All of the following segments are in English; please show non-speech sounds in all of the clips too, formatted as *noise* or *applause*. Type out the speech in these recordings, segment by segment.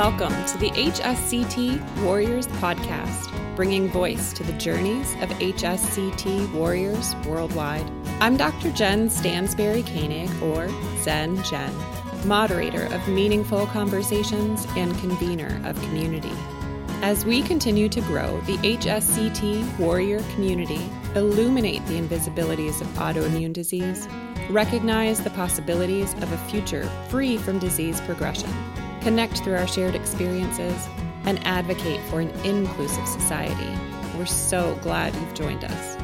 Welcome to the HSCT Warriors Podcast, bringing voice to the journeys of HSCT warriors worldwide. I'm Dr. Jen Stansberry Koenig, or Zen Jen, moderator of meaningful conversations and convener of community. As we continue to grow the HSCT warrior community, illuminate the invisibilities of autoimmune disease, recognize the possibilities of a future free from disease progression, connect through our shared experiences, and advocate for an inclusive society. We're so glad you've joined us.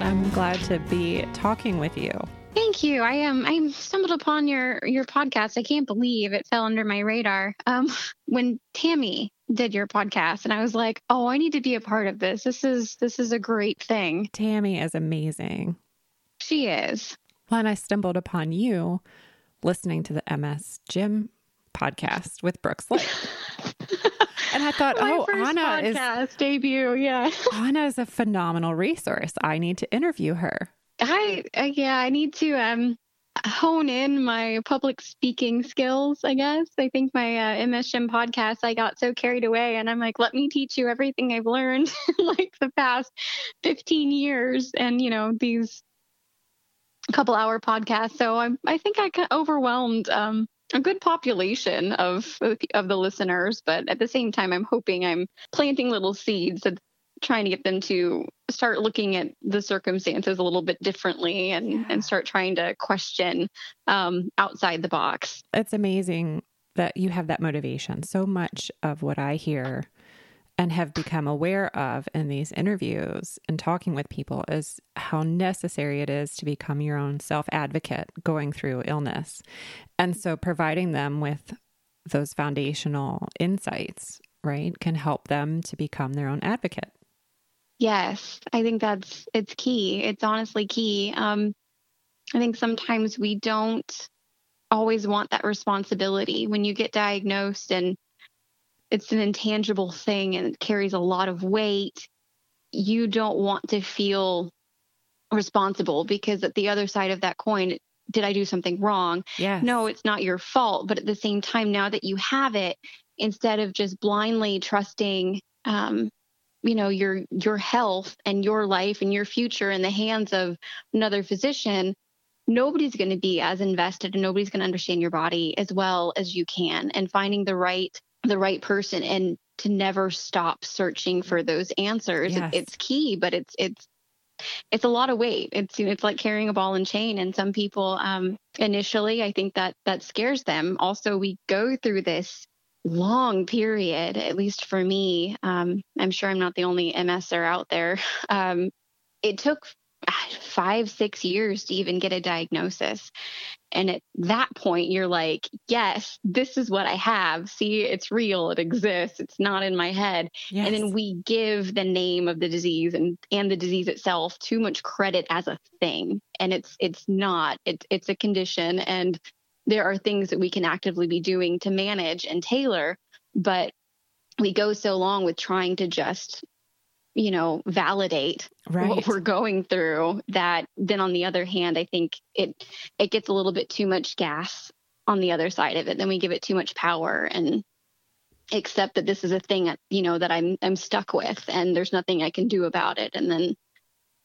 I'm glad to be talking with you. Thank you. I am. Um, I stumbled upon your your podcast. I can't believe it fell under my radar. Um, *laughs* when Tammy did your podcast, and I was like, "Oh, I need to be a part of this. This is this is a great thing." Tammy is amazing. She is. Well, and I stumbled upon you listening to the MS Gym podcast with Brooks Lake. *laughs* and I thought, oh, Anna podcast is debut. Yeah, *laughs* Anna is a phenomenal resource. I need to interview her. I uh, yeah, I need to um hone in my public speaking skills. I guess I think my uh, MS Gym podcast, I got so carried away, and I'm like, let me teach you everything I've learned *laughs* like the past 15 years, and you know these couple hour podcasts. So I'm I think I got overwhelmed. Um, a good population of of the listeners, but at the same time, I'm hoping I'm planting little seeds that trying to get them to start looking at the circumstances a little bit differently and yeah. and start trying to question um, outside the box. It's amazing that you have that motivation. So much of what I hear and have become aware of in these interviews and talking with people is how necessary it is to become your own self advocate going through illness. And so providing them with those foundational insights, right, can help them to become their own advocate. Yes, I think that's it's key. It's honestly key. Um, I think sometimes we don't always want that responsibility when you get diagnosed and it's an intangible thing and it carries a lot of weight. You don't want to feel responsible because at the other side of that coin, did I do something wrong? Yeah. No, it's not your fault. But at the same time, now that you have it, instead of just blindly trusting, um, you know, your your health and your life and your future in the hands of another physician, nobody's going to be as invested and nobody's going to understand your body as well as you can. And finding the right the right person and to never stop searching for those answers. Yes. It's key, but it's it's it's a lot of weight. It's it's like carrying a ball and chain. And some people um, initially, I think that that scares them. Also, we go through this long period. At least for me, um, I'm sure I'm not the only MSer out there. *laughs* Um, it took five, six years to even get a diagnosis. And at that point, you're like, yes, this is what I have. See, it's real. It exists. It's not in my head. Yes. And then we give the name of the disease and, and the disease itself too much credit as a thing. And it's, it's not, it's, it's a condition. And there are things that we can actively be doing to manage and tailor. But we go so long with trying to just you know validate right. what we're going through that then on the other hand i think it it gets a little bit too much gas on the other side of it then we give it too much power and accept that this is a thing that you know that i'm i'm stuck with and there's nothing i can do about it and then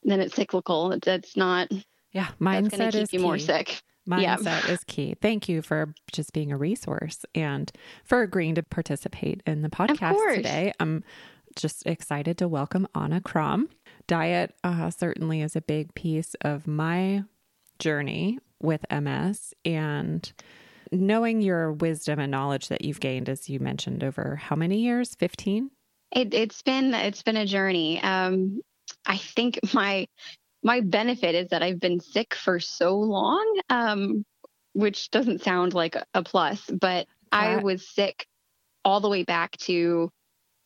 then it's cyclical it's, it's not yeah mindset that's keep is you key. more sick Mindset yeah. is key. Thank you for just being a resource and for agreeing to participate in the podcast today. I'm just excited to welcome Anna Crom. Diet uh, certainly is a big piece of my journey with MS and knowing your wisdom and knowledge that you've gained, as you mentioned, over how many years? 15? It, has been it's been a journey. Um, I think my my benefit is that I've been sick for so long, um, which doesn't sound like a plus, but I was sick all the way back to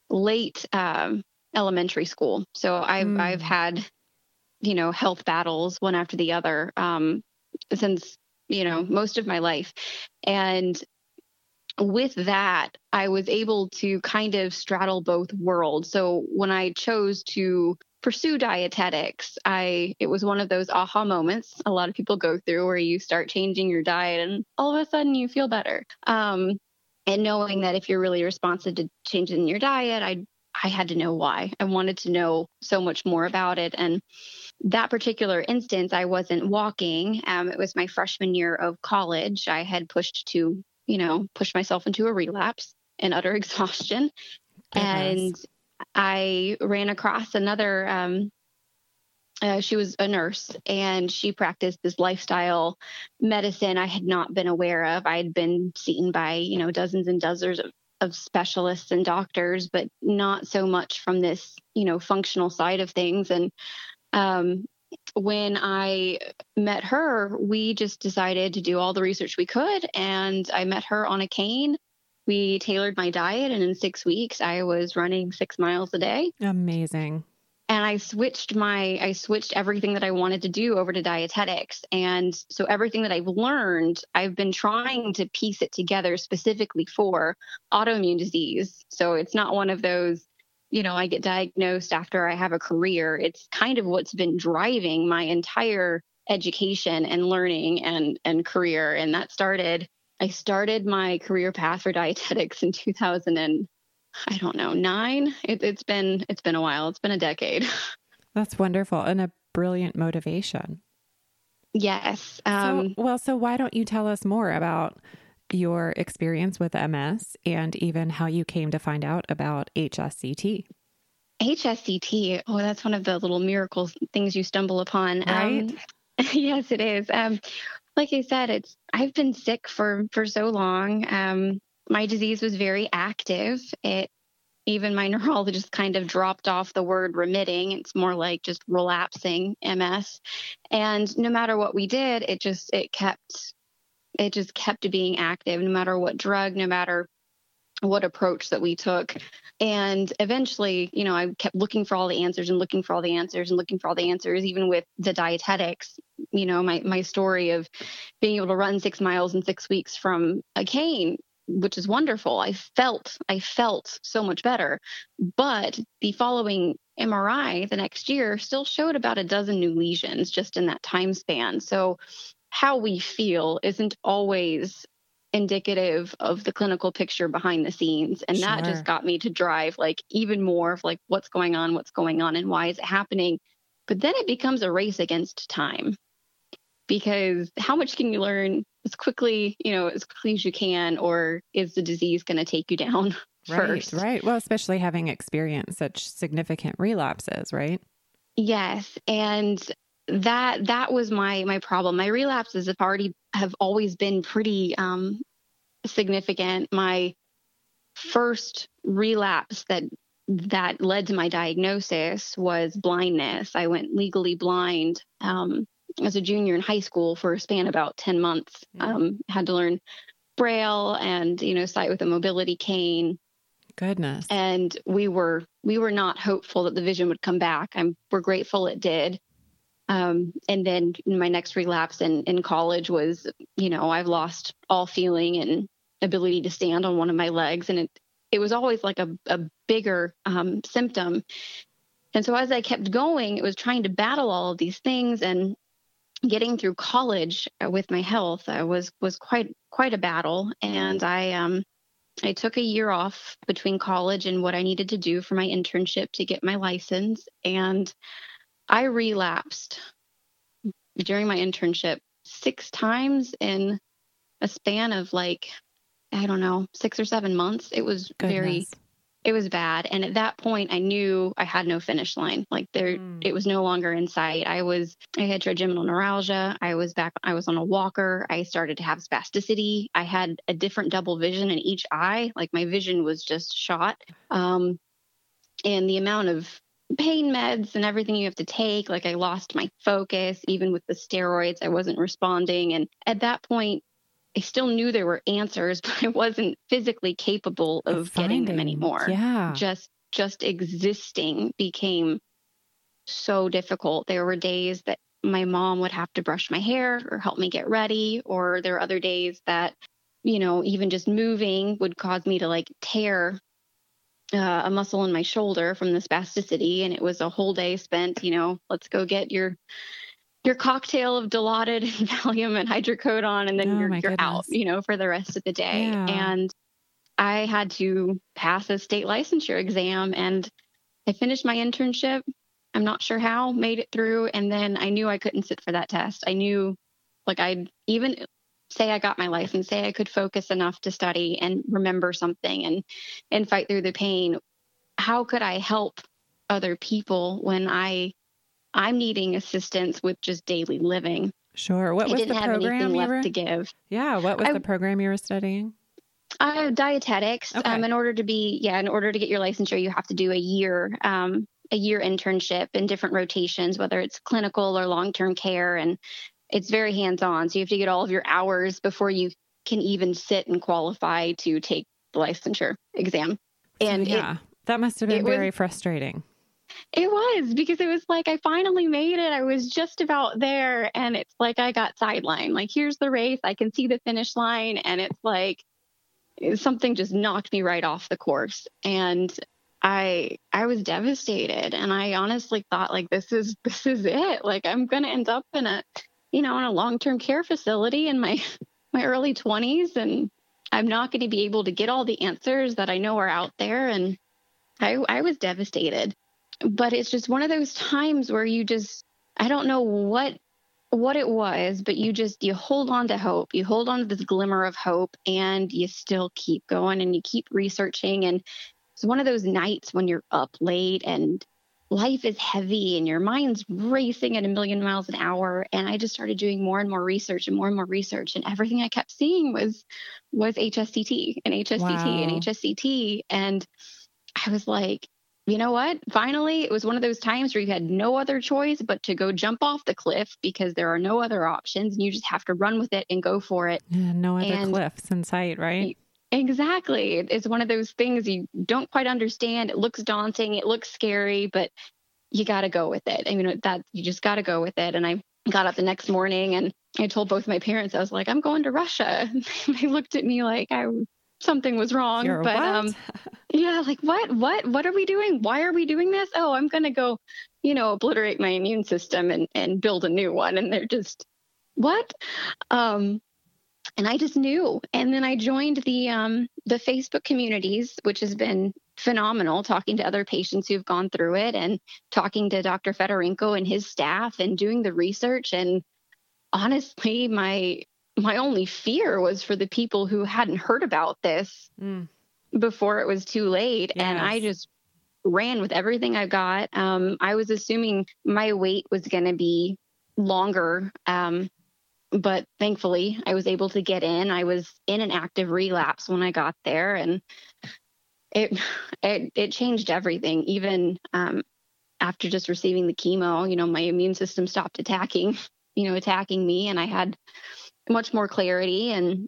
late um, elementary school. So I've mm. I've had you know health battles one after the other um, since you know most of my life, and with that I was able to kind of straddle both worlds. So when I chose to pursue dietetics i it was one of those aha moments a lot of people go through where you start changing your diet and all of a sudden you feel better um, and knowing that if you're really responsive to changes in your diet, I I had to know why. I wanted to know so much more about it. And that particular instance, I wasn't walking. Um, it was my freshman year of college. I had pushed to, you know, push myself into a relapse and utter *laughs* exhaustion. Goodness. And I ran across another um, uh, she was a nurse and she practiced this lifestyle medicine I had not been aware of. I had been seen by, you know, dozens and dozens of, of specialists and doctors, but not so much from this, you know, functional side of things. And um, when I met her, we just decided to do all the research we could. And I met her on a cane. We tailored my diet, and in six weeks, I was running six miles a day. Amazing and I switched my I switched everything that I wanted to do over to dietetics. And so everything that I've learned, I've been trying to piece it together specifically for autoimmune disease. So it's not one of those, you know, I get diagnosed after I have a career. It's kind of what's been driving my entire education and learning and and career. And that started I started my career path for dietetics in 2000 and I don't know, nine. It, it's been it's been a while. It's been a decade. *laughs* That's wonderful and a brilliant motivation. Yes. Um, so, well, so why don't you tell us more about your experience with MS and even how you came to find out about HSCT? HSCT. Oh, that's one of the little miracles things you stumble upon. Right. Um, *laughs* yes, it is. Um, like I said, it's I've been sick for for so long. Um, my disease was very active. It even my *laughs* neurologist kind of dropped off the word remitting. It's more like just relapsing MS. And no matter what we did, it just it kept it just kept being active no matter what drug, no matter what approach that we took. And eventually, you know, I kept looking for all the answers and looking for all the answers and looking for all the answers, even with the dietetics. You know, my, my story of being able to run six miles in six weeks from a cane which is wonderful. I felt I felt so much better. But the following MRI the next year still showed about a dozen new lesions just in that time span. So how we feel isn't always indicative of the clinical picture behind the scenes and sure. that just got me to drive like even more of like what's going on what's going on and why is it happening but then it becomes a race against time because how much can you learn as quickly, you know, as quickly as you can, or is the disease going to take you down *laughs* first? Right, right. Well, especially having experienced such significant relapses, right? Yes, and that that was my my problem. My relapses have already have always been pretty um, significant. My first relapse that that led to my diagnosis was blindness. I went legally blind um, as a junior in high school for a span about 10 months. Mm-hmm. Um, had to learn braille and you know sight with a mobility cane. Goodness. And we were we were not hopeful that the vision would come back. I'm we're grateful it did. Um, and then my next relapse in in college was you know i've lost all feeling and ability to stand on one of my legs. And it it was always like a, a bigger um, symptom. And so as i kept going it was trying to battle all of these things. And getting through college uh, with my health uh, was was quite quite a battle and i um i took a year off between college and what i needed to do for my internship to get my license and i relapsed during my internship six times in a span of like i don't know six or seven months it was Goodness. very it was bad. And at that point i knew i had no finish line. Like there mm. it was no longer in sight. I was i had trigeminal neuralgia. I was back i was on a walker. I started to have spasticity. I had a different double vision in each eye. Like my vision was just shot. Um, and the amount of pain meds and everything you have to take like i lost my focus. Even with the steroids i wasn't responding. And at that point I still knew there were answers, *laughs* but I wasn't physically capable of getting them anymore. Yeah. Just just existing became so difficult. There were days that my mom would have to brush my hair or help me get ready, or there were other days that, you know, even just moving would cause me to like tear uh, a muscle in my shoulder from the spasticity. And it was a whole day spent, you know, let's go get your your cocktail of Dilaudid and *laughs* Valium and hydrocodone, and then oh you're, you're out, you know, for the rest of the day. Yeah. And I had to pass a state licensure exam and I finished my internship. I'm not sure how, made it through. And then I knew I couldn't sit for that test. I knew, like, I'd even say I got my license, say I could focus enough to study and remember something and, and fight through the pain. How could I help other people when I, I'm needing assistance with just daily living? Sure. What was the program you were to give? Yeah. What was I, the program you were studying? Uh, dietetics. Okay. Um, in order to be, yeah, in order to get your licensure, you have to do a year, um, a year internship in different rotations, whether it's clinical or long-term care, and it's very hands-on. So you have to get all of your hours before you can even sit and qualify to take the licensure exam. And yeah, it, that must have been very was, frustrating. It was because it was like I finally made it. I was just about there, and it's like I got sidelined. Like here's the race, I can see the finish line, and it's like eh, something just knocked me right off the course and I I was devastated and I honestly thought like this is this is it like I'm going to end up in a you know in a long-term care facility in my *laughs* my early 20s and I'm not going to be able to get all the answers that I know are out there and I I was devastated but it's just one of those times where you just I don't know what what it was, but you just you hold on to hope. You hold on to this glimmer of hope and you still keep going and you keep researching and it's one of those nights when you're up late and life is heavy and your mind's racing at a million miles an hour and I just started doing more and more research and more and more research and everything I kept seeing was was HSCT and HSCT wow. and HSCT and I was like you know what? Finally, it was one of those times where you had no other choice but to go jump off the cliff because there are no other options and you just have to run with it and go for it. Yeah, no other and cliffs in sight, right? Exactly. It's one of those things you don't quite understand. It looks daunting, it looks scary, but you got to go with it. I mean, that you just got to go with it. And I got up the next morning and I told both my parents, I was like, I'm going to Russia. *laughs* they looked at me like I something was wrong. You're but um *laughs* yeah, like what what what are we doing? Why are we doing this? Oh, I'm gonna go, you know, obliterate my immune system and and build a new one. And they're just what? Um and I just knew. And then I joined the um the Facebook communities, which has been phenomenal talking to other patients who've gone through it and talking to Dr. Fedorenko and his staff and doing the research and honestly my my only fear was for the people who hadn't heard about this mm. before it was too late. Yes. And I just ran with everything I got. Um, I was assuming my wait was going to be longer. Um, but thankfully, I was able to get in. I was in an active relapse when I got there, and it it, it changed everything. Even um, after just receiving the chemo, you know, my immune system stopped attacking, *laughs* you know, attacking me, and I had much more clarity and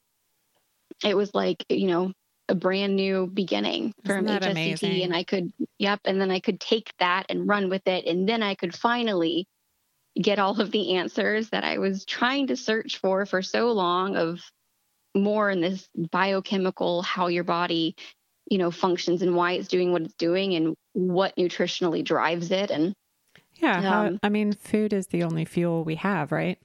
it was like you know a brand new beginning from HSCT amazing? and I could yep and then I could take that and run with it and then I could finally get all of the answers that I was trying to search for for so long of more in this biochemical how your body you know functions and why it's doing what it's doing and what nutritionally drives it and yeah um, how, I mean food is the only fuel we have right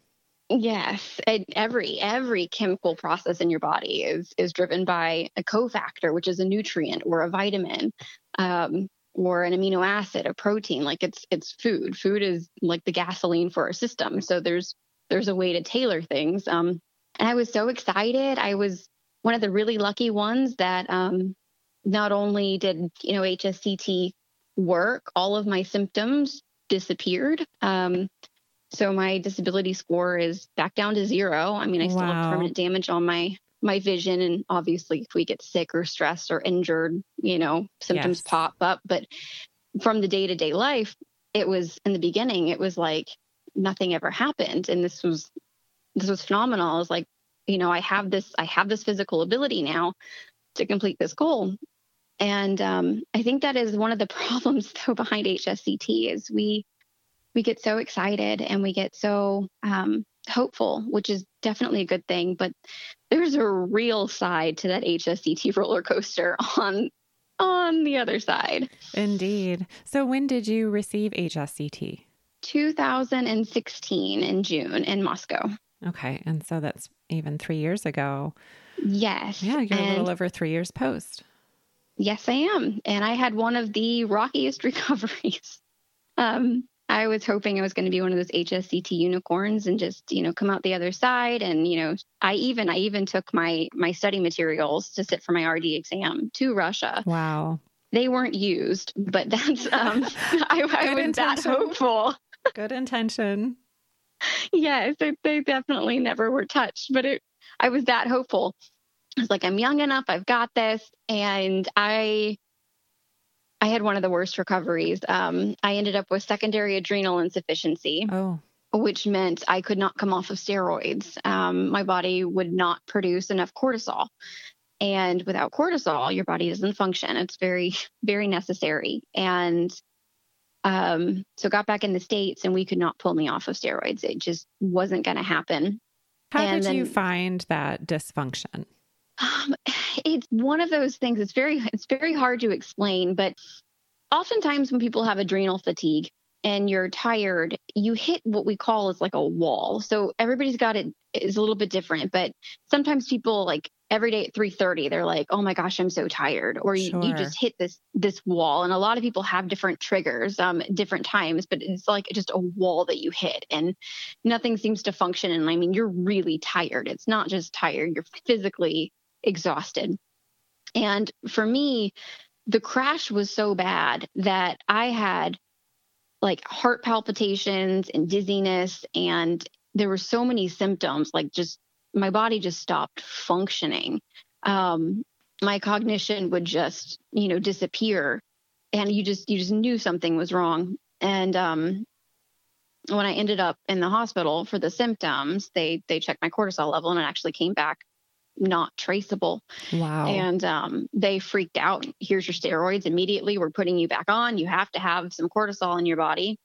Yes, every every chemical process in your body is is driven by a cofactor, which is a nutrient or a vitamin, um, or an amino acid, a protein. Like it's it's food. Food is like the gasoline for our system. So there's there's a way to tailor things. Um, and I was so excited. I was one of the really lucky ones that um, not only did you know HSCT work, all of my symptoms disappeared. Um, so my disability score is back down to zero. I mean, I still wow. have permanent damage on my my vision and obviously if we get sick or stressed or injured, you know, symptoms yes. pop up, but from the day-to-day life, it was in the beginning it was like nothing ever happened and this was this was phenomenal. I was like, you know, I have this I have this physical ability now to complete this goal. And um, I think that is one of the *laughs* problems though behind HSCT is we we get so excited and we get so um, hopeful, which is definitely a good thing. But there's a real side to that HSCT roller coaster *laughs* on on the other side. Indeed. So when did you receive HSCT? 2016 in June in Moscow. Okay, and so that's even three years ago. Yes. Yeah, you're and a little over three years post. Yes, I am. And I had one of the rockiest *laughs* recoveries. Um, I was hoping I was going to be one of those HSCT unicorns and just, you know, come out the other side. And, you know, I even, I even took my, my study materials to sit for my RD exam to Russia. Wow. They weren't used, but that's, um, *laughs* I, I was intention. that hopeful. Good intention. *laughs* yes, they, they definitely never were touched, but it, I was that hopeful. I was like, I'm young enough, I've got this. And I I had one of the worst recoveries. Um, I ended up with secondary adrenal insufficiency. Oh. Which meant I could not come off of steroids. Um, my body would not produce enough cortisol. And without cortisol, your body doesn't function. It's very, *laughs* very necessary. And um, so got back in the States and we could not pull me off of steroids. It just wasn't going to happen. How and did then, you find that dysfunction? Um, it's one of those things. It's very it's very hard to explain, but oftentimes when people have adrenal fatigue and you're tired, you hit what we call is like a wall. So everybody's got it is a little bit different, but sometimes people like every day at 3:30 they're like, "Oh my gosh, I'm so tired." Or you, sure. you just hit this this wall and a lot of people have different triggers um different times, but it's like just a wall that you hit and nothing seems to function and I mean, you're really tired. It's not just tired, you're physically exhausted. And for me, the crash was so bad that I had like heart palpitations and dizziness, and there were so many symptoms, like just my body just stopped functioning. Um, my cognition would just, you know, disappear, and you just you just knew something was wrong. And um, when I ended up in the hospital for the symptoms, they they checked my cortisol level, and it actually came back not traceable. Wow. And um, they freaked out. Here's your steroids immediately. We're putting you back on. You have to have some cortisol in your body.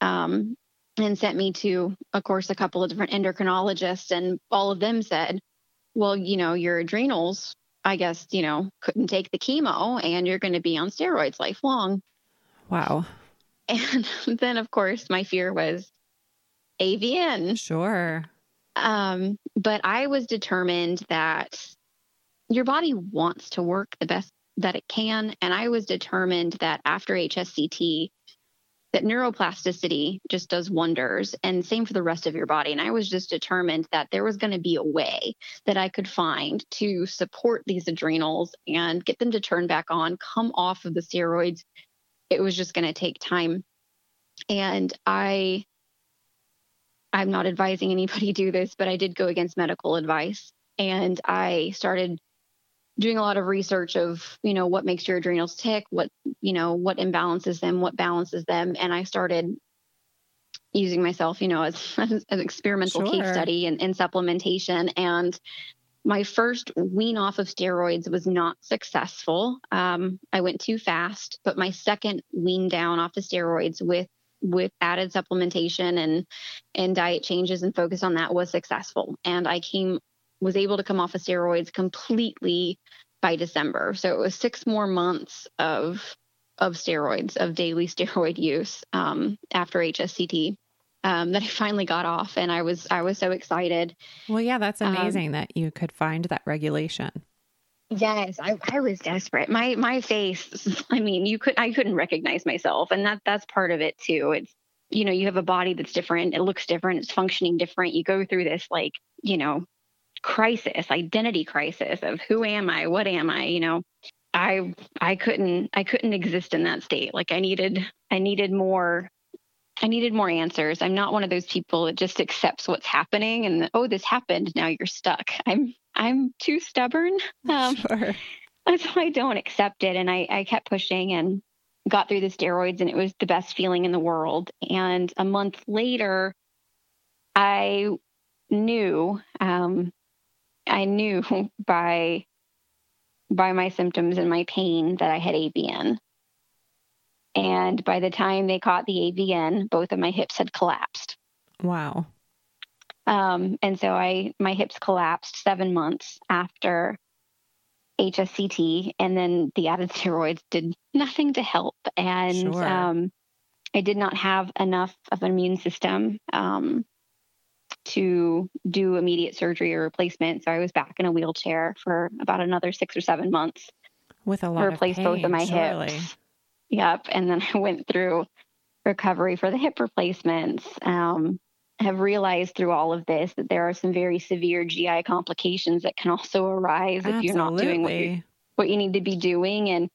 Um, and sent me to, of course, a couple of different endocrinologists, and all of them said, well, you know, your adrenals, I guess, you know, couldn't take the chemo and you're going to be on steroids lifelong. Wow. *laughs* And then, of course, my fear was AVN. Sure. Um, but I was determined that your body wants to work the best that it can. And I was determined that after HSCT, that neuroplasticity just does wonders. And same for the rest of your body. And i was just determined that there was going to be a way that i could find to support these adrenals and get them to turn back on come off of the steroids. It was just going to take time. And i I'm not advising anybody do this, but I did go against medical advice and I started doing a lot of research of, you know, what makes your adrenals tick, what, you know, what imbalances them, what balances them. And I started using myself, you know, as, *laughs* as an experimental sure. case study in, in supplementation. And my first wean off of steroids was not successful. Um, I went too fast, but my second wean down off of steroids with with added supplementation and and diet changes and focus on that was successful. And i came was able to come off of steroids completely by december. So it was six more months of of steroids of daily *laughs* steroid use um, after hsct um, that i finally got off. And i was i was so excited. Well yeah that's um, amazing um, that you could find that regulation Yes, I, I was desperate. My my face, *laughs* I mean, you could I couldn't recognize myself and that that's part of it too. It's you know, you have a body that's different, it looks different, it's functioning different. You go through this like, you know, crisis, identity crisis of who am I? What am I? You know, I I couldn't I couldn't exist in that state. Like I needed I needed more I needed more answers. I'm not one of those people that just accepts what's happening and oh this happened, now you're stuck. I'm I'm too stubborn. *laughs* Um, sure. *laughs* So I don't accept it. And I, I kept pushing and got through the steroids, and it was the best feeling in the world. And a month later, I knew, um, I knew *laughs* by by my symptoms and my pain that I had AVN. And by the time they caught the AVN, both of my hips had collapsed. Wow. Um, and so I my hips collapsed seven months after HSCT, and then the added *laughs* steroids did nothing to help. And sure. um, I did not have enough of an immune system um, to do immediate surgery or replacement. So I was back in a wheelchair for about another six or seven months. With a lot replace of pain, both of my surely. hips. Yep. And then *laughs* I went through recovery for the hip replacements. Um, have realized through all of this that there are some very severe GI complications that can also arise Absolutely. if you're not doing what you what you need to be doing. And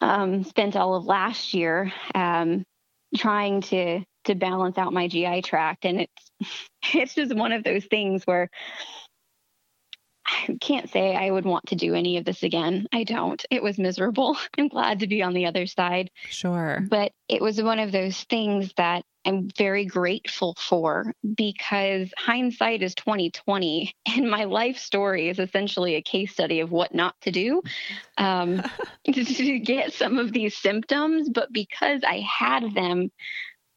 um, spent all of last year um, trying to to balance out my GI tract, and it's *laughs* it's just one of those things where I can't say I would want to do any of this again. I don't. It was miserable. *laughs* I'm glad to be on the other side. Sure. But it was one of those things that I'm very grateful for because hindsight is 2020 *laughs* and my life story is essentially a case study of what not to do um, *laughs* to get some of these symptoms. But because I had them,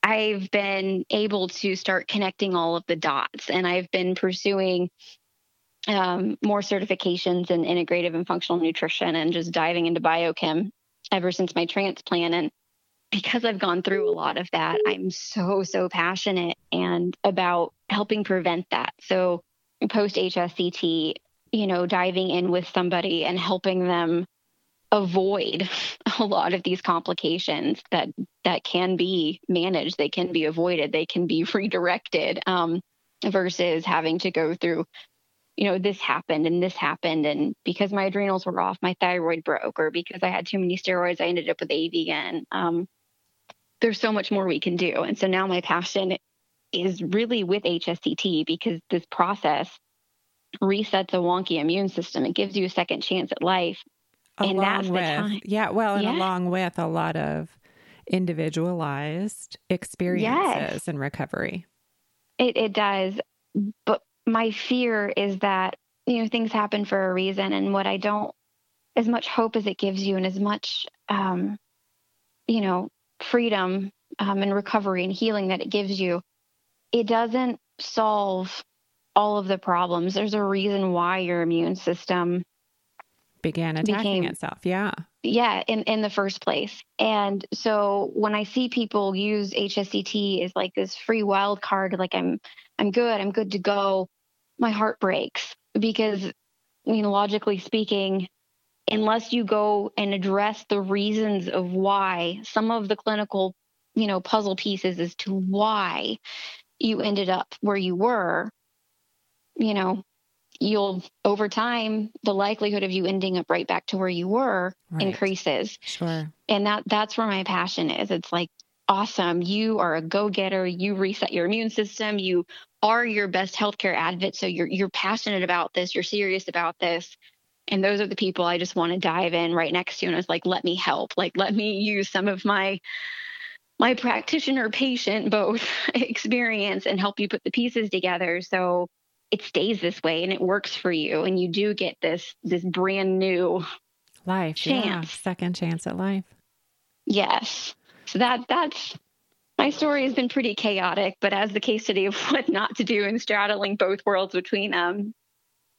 I've been able to start connecting all of the dots and I've been pursuing um, more certifications in integrative and functional nutrition and just diving into biochem ever since my transplant. And because I've gone through a lot of that, I'm so, so passionate and about helping prevent that. So post HSCT, you know, diving in with somebody and helping them avoid *laughs* a lot of these complications that that can be managed they can be avoided they can be *laughs* redirected um, versus having to go through you know this happened and this happened and because my adrenals were off my thyroid broke or because i had too many steroids i ended up with AVN again um, there's so much more we can do and so now my passion is really with hsct because this process resets a wonky immune system it gives you a second chance at life along and that's with the time. yeah well and Yeah. along with a lot of individualized experiences and recovery It, it does. But my fear is that, you know, things happen for a reason. And what I don't, as much hope as it gives you and as much, um, you know, freedom um, and recovery and healing that it gives you, it doesn't solve all of the problems. There's a reason why your immune system began attacking Became- itself yeah yeah in in the first place and so when i see people use hsct as like this free wild card like i'm i'm good i'm good to go my heart breaks because you know logically speaking unless you go and address the reasons of why some of the clinical you know puzzle pieces as to why you ended up where you were you know you'll over time the likelihood of you ending up right back to where you were Right. increases. Sure. And that that's where my passion is. It's like awesome you are a go-getter you reset your immune system you are your best healthcare advocate so you're you're passionate about this you're serious about this and those are the people i just want to dive in right next to and it's like let me help. Like let me use some of my my practitioner patient both *laughs* experience and help you put the pieces together. So it stays this way and it works for you and you do get this this brand new life yeah. Chance. second chance at life. Yes. So that that's my story has been pretty chaotic, but as the case study of *laughs* what not to do and straddling both worlds between um,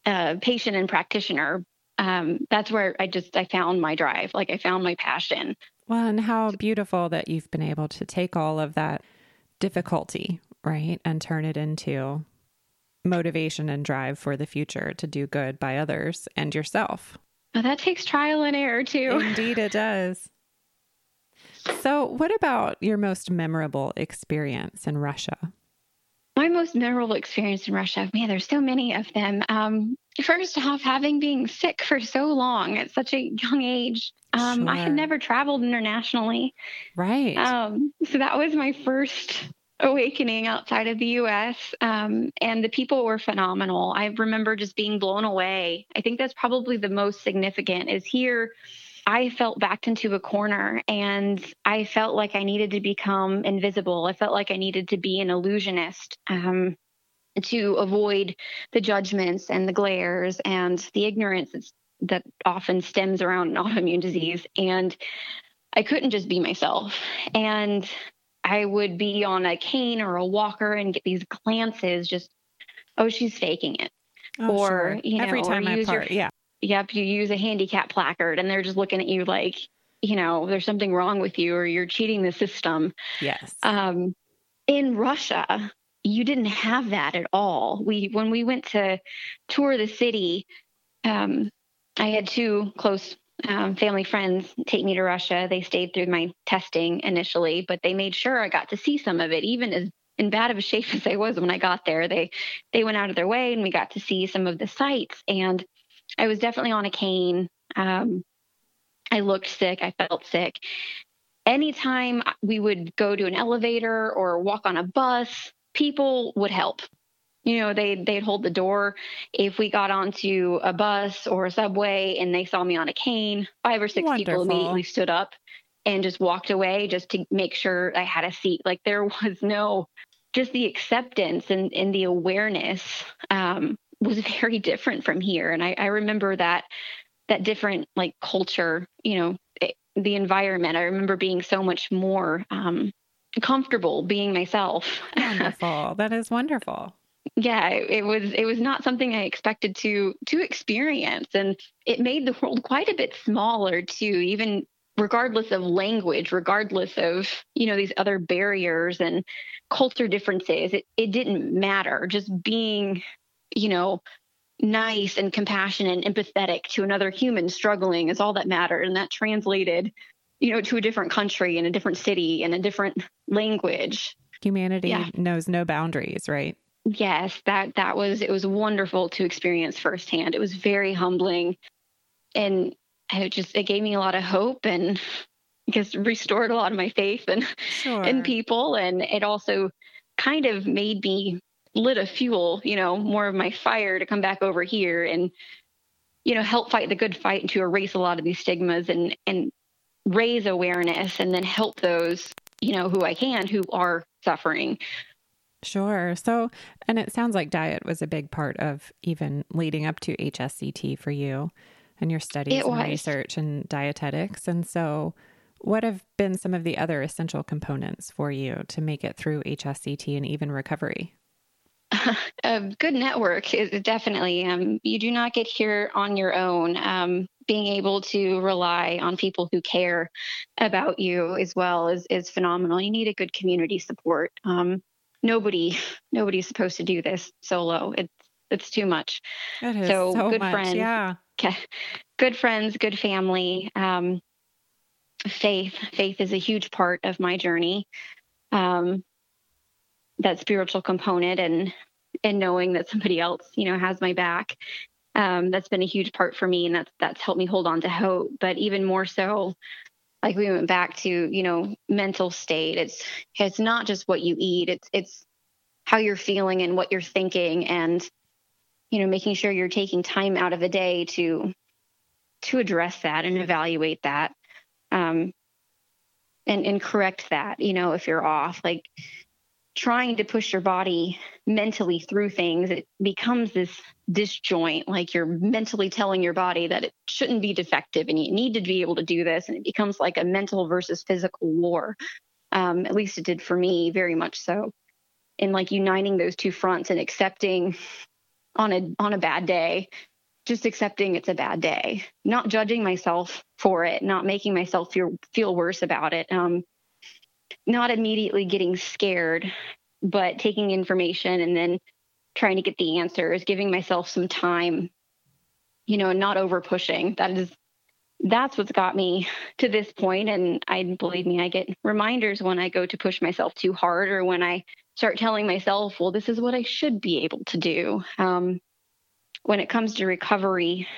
uh, patient and practitioner, um, that's where I just I found my drive. Like I found my passion. Well, and how beautiful that you've been able to take all of that difficulty, right, and turn it into motivation and drive for the future to do good by others and yourself. But that takes trial and error too. Indeed, it does. So, what about your most memorable experience in Russia? My most memorable experience in Russia, man, there's so many of them. Um, first off, having being sick for so long at such a young age. Um, I had never traveled internationally. Right. Um, so that was my first awakening outside of the US. Um, and the people were phenomenal. I remember just being blown away. I think that's probably the most significant is here. I felt backed into a corner and I felt like I needed to become invisible. I felt like I needed to be an illusionist um, to avoid the judgments and the glares and the ignorance that's, that often stems around an autoimmune disease. And I couldn't just be myself. And I would be on a cane or a walker and get these glances just, oh, she's faking it. Oh, or, sure. you every know, or time I use your- part, Yep, you use a handicap placard and they're just looking at you like, you know, there's something wrong with you or you're cheating the system. yes, Um, in Russia, you didn't have that at all. We when we went to tour the city, um, I had two close um, family friends take me to Russia. They stayed through my testing initially, but they made sure I got to see some of it, even as in bad of a shape *laughs* as I was when I got there. They they went out of their way and we got to see some of the sites. And I was definitely on a cane. Um, I looked sick. I felt sick. Anytime we would go to an elevator or walk on a bus, people would help. You know, they they'd hold the door. If we got onto a bus or a subway and they saw me on a cane, five or six Wonderful. people immediately stood up and just walked away just to make sure I had a seat. Like there *laughs* was no just the acceptance and, and the awareness um, was very different from here. And I, I remember that that different like culture, you know, it, the environment. I remember being so much more um, comfortable being myself. Wonderful. *laughs* that is wonderful. Yeah, it was it was not something I expected to to experience and it made the world quite a bit smaller too, even regardless of language, regardless of, you know, these other barriers and culture differences. It it didn't matter. Just being, you know, nice and compassionate and empathetic to another human struggling is all that mattered. And that translated you know, to a different country in a different city in a different language. Humanity yeah. knows no boundaries, right? Yes, that that was it was wonderful to experience firsthand. It was very humbling and it just it gave me a lot of hope and I guess restored a lot of my faith in sure. in people and it also kind of made me lit a fuel, you know, more of my fire to come back over here and you know help fight the good fight and to erase a lot of these stigmas and and raise awareness and then help those, you know, who I can who are suffering. Sure. So, and it sounds like diet was a big part of even leading up to HSCT for you and your studies and research and dietetics. And so, what have been some of the other essential components for you to make it through HSCT and even recovery? A *laughs* good network is definitely um, you do not get here on your own um, being able to rely on people who care about you as well is is phenomenal. You need a good community support. Um, nobody *laughs* nobody's supposed to do this solo. It's it's too much. so, so good much, friends, yeah. Good friends, good family. Um, faith, faith is a huge part of my journey. Um, that spiritual component and and knowing that somebody else, you know, has my back um, that's been a huge part for me and that's that's helped me hold on to hope. But even more so like we went back to you know mental state it's it's not just what you eat it's it's how you're feeling and what you're thinking and you know making sure you're taking time out of the day to to address that and evaluate that um and and correct that you know if you're off like trying to push your body mentally through things, it becomes this disjoint, like you're mentally telling your body that it shouldn't be defective and you need to be able to do this. And it becomes like a mental versus physical war. Um, at least it did for me, very much so. And like uniting those two fronts and accepting on a on a bad day, just accepting it's a bad day, not judging myself for it, not making myself feel feel worse about it. Um, not immediately getting scared, but taking information and then trying to get the answers, giving myself some time, you know, not over pushing. That is that's what's got me to this point and I believe me, I get reminders when I go to push myself too hard or when I start telling myself, well, this is what I should be able to do. Um, when it comes to recovery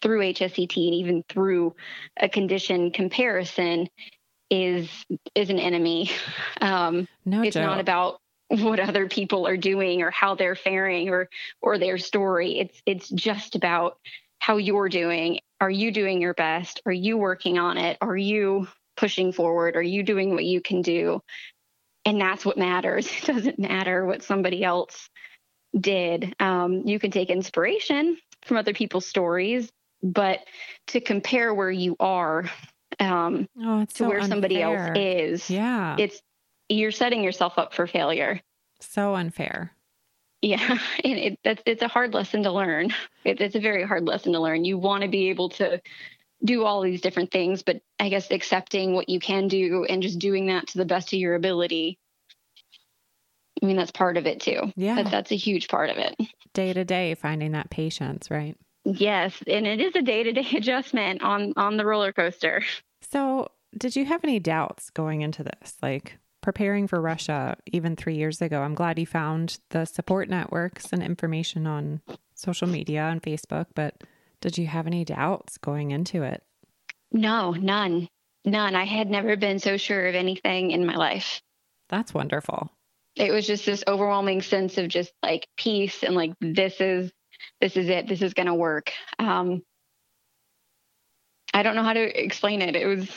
through HSCT and even through a condition comparison, is is an enemy. *laughs* Um, no it's joke. not about what other people are doing or how they're faring or or their story. It's it's just about how you're doing. Are you doing your best? Are you working on it? Are you pushing forward? Are you doing what you can do? And that's what matters. *laughs* It doesn't matter what somebody else did. Um, you can take inspiration from other people's stories, but to compare where you are um, oh, to so where unfair. somebody else is. Yeah. It's you're setting yourself up for failure. So unfair. Yeah, *laughs* and it, it's it's a hard lesson to learn. It, it's a very hard lesson to learn. You want to be able to do all these different things, but I guess accepting what you can do and just doing that to the best of your ability. I mean, that's part of it too. Yeah. That, that's a huge part of it. Day to day, finding that patience, right? Yes. And it is a day to day adjustment on, on the roller coaster. So, did you have any doubts going into this? Like preparing for Russia even three years ago? I'm glad you found the support networks and information on social media and Facebook, but did you have any doubts going into it? No, none. None. I had never been so sure of anything in my life. That's wonderful. It was just this overwhelming sense of just like peace and like this is this is it. This is going to work. Um, I don't know how to explain it. It was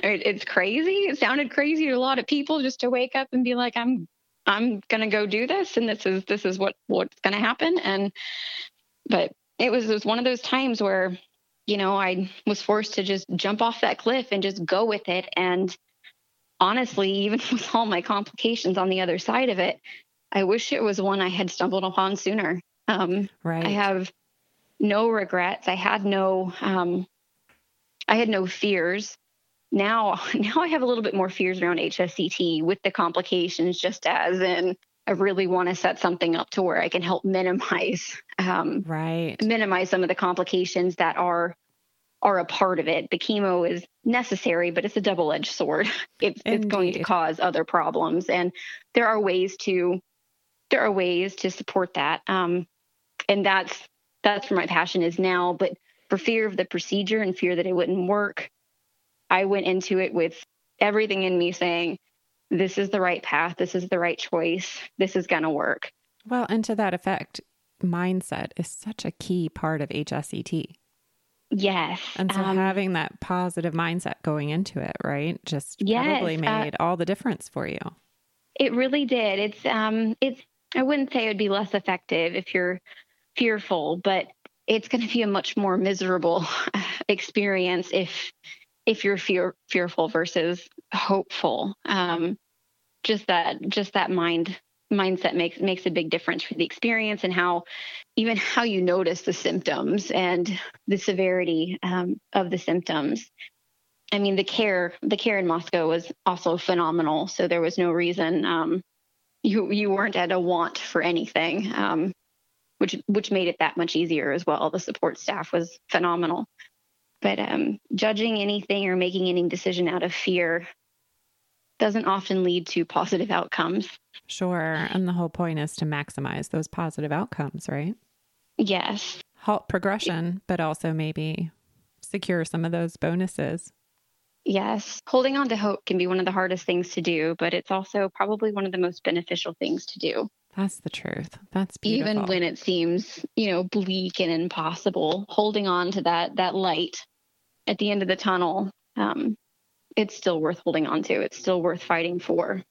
it, it's crazy. It sounded crazy to a lot of people just to wake up and be like, I'm I'm gonna go do this, and this is this is what what's gonna happen. And but it was, it was one of those times where you know I was forced to just jump off that cliff and just go with it. And honestly, even *laughs* with all my complications on the other side of it, I wish it was one I had stumbled upon sooner. Um, right. I have no regrets. I had no um, I had no fears. Now, *laughs* now I have a little bit more fears around HSCT with the complications, just as in I really want to set something up to where I can help minimize, um, right, minimize some of the complications that are are a part of it. The chemo is necessary, but it's a double edged sword. *laughs* It's, it's going to cause other problems, and there are ways to there are ways to support that. Um, and that's that's where my passion is now. But for fear of the procedure and fear that it wouldn't work, I went into it with everything in me saying, this is the right path, this is the right choice, this is going to work. Well, and to that effect, mindset is such a key part of HSCT. Yes. And so um, having that positive mindset going into it, right? Just yes, probably uh, made uh, all the difference for you. It really did. It's um it's I wouldn't say it would be less effective if you're fearful, but it's going to be a much more miserable *laughs* experience if if you're fear, fearful versus hopeful. Um, just that just that mind mindset makes makes a big difference for the experience and how even how you notice the symptoms and the severity um, of the symptoms. I mean, the care the care in Moscow was also phenomenal. So there was no reason um, you you weren't at a want for anything. Um, which which made it that much easier as well. The support staff was phenomenal. But um, judging anything or making any decision out of fear doesn't often lead to positive outcomes. Sure. And the whole point is to maximize those positive outcomes, right? Yes. Halt progression, but also maybe secure some of those bonuses. Yes. Holding on to hope can be one of the hardest things to do, but it's also probably one of the most beneficial things to do. That's the truth. That's beautiful. Even when it seems, you know, bleak and impossible, holding on to that that light at the end of the tunnel, um, it's still worth holding on to. It's still worth fighting for.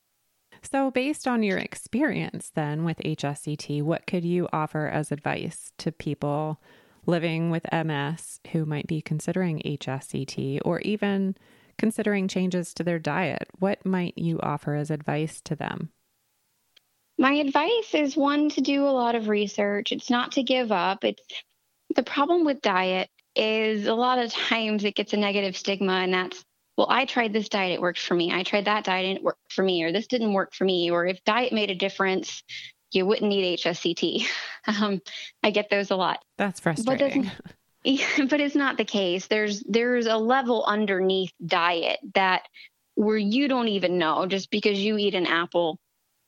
So, based on your experience then with HSCT, what could you offer as advice to people living with MS who might be considering HSCT or even considering changes to their diet? What might you offer as advice to them? My advice is one to do a lot of research. It's not to give up. It's the problem with diet is a lot of *laughs* times it gets a negative stigma and that's well, I tried this diet, it worked for me. I tried that diet, and it worked for me, or this didn't work for me, or if diet made a difference, you wouldn't need HSCT. *laughs* Um, I get those a lot. That's frustrating. *laughs* But, but it's not the case. There's there's a level underneath diet that where you don't even know just because you eat an apple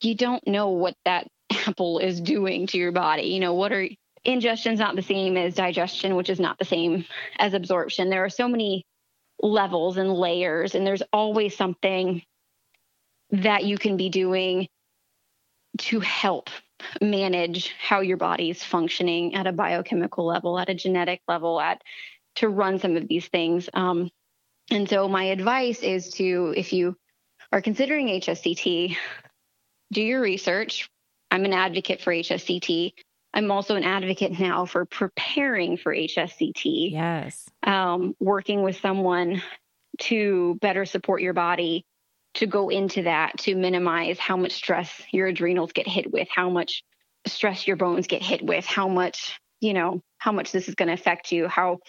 you don't know what that *laughs* apple is doing to your body. You know, what are ingestion's not the same as digestion, which is not the same as absorption. There are so many levels and layers, and there's always something that you can be doing to help manage how your body's functioning at a biochemical level, at a genetic level, at to run some of these things. Um, and so my advice is to, if you are considering HSCT, do your research. I'm an advocate for HSCT. I'm also an advocate now for preparing for HSCT. Yes. Um, working with someone to better support your body to go into that to minimize how much stress your adrenals get hit with, how much stress your bones get hit with, how much, you know, how much this is going to affect you, how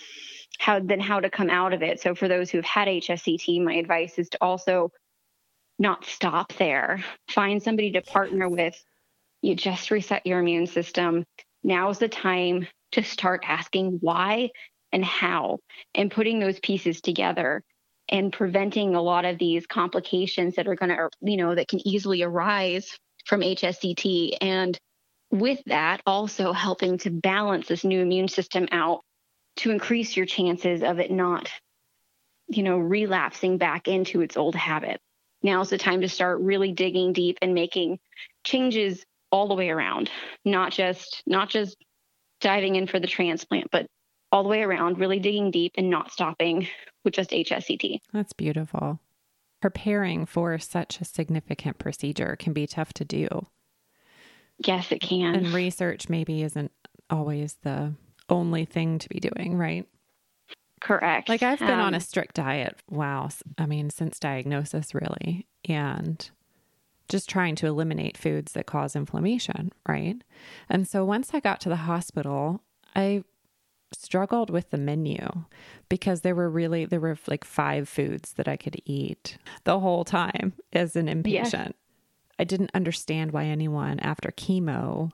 how then how to come out of it. So for those who've had HSCT, my advice is to also not stop there. Find somebody to partner with You just reset your immune system. Now is the time to start asking why and how and putting those pieces together and preventing a lot of these complications that are going to, er, you know, that can easily arise from HSCT. And with that, also helping to balance this new immune system out to increase your chances of it not, you know, relapsing back into its old habit. Now's the time to start really digging deep and making changes all the way around, not just not just diving in for the transplant, but all the way around, really digging deep and not stopping with just HSCT. That's beautiful. Preparing for such a significant procedure can be tough to do. Yes, it can. And research maybe isn't always the only thing to be doing, right? Correct. Like I've been um, on a strict diet. Wow. I mean, since diagnosis, really. And just trying to eliminate foods that cause inflammation, right? And so once I got to the hospital, I struggled with the menu because there were really there were like five foods that I could eat the whole time as an inpatient. Yes. I didn't understand why anyone after chemo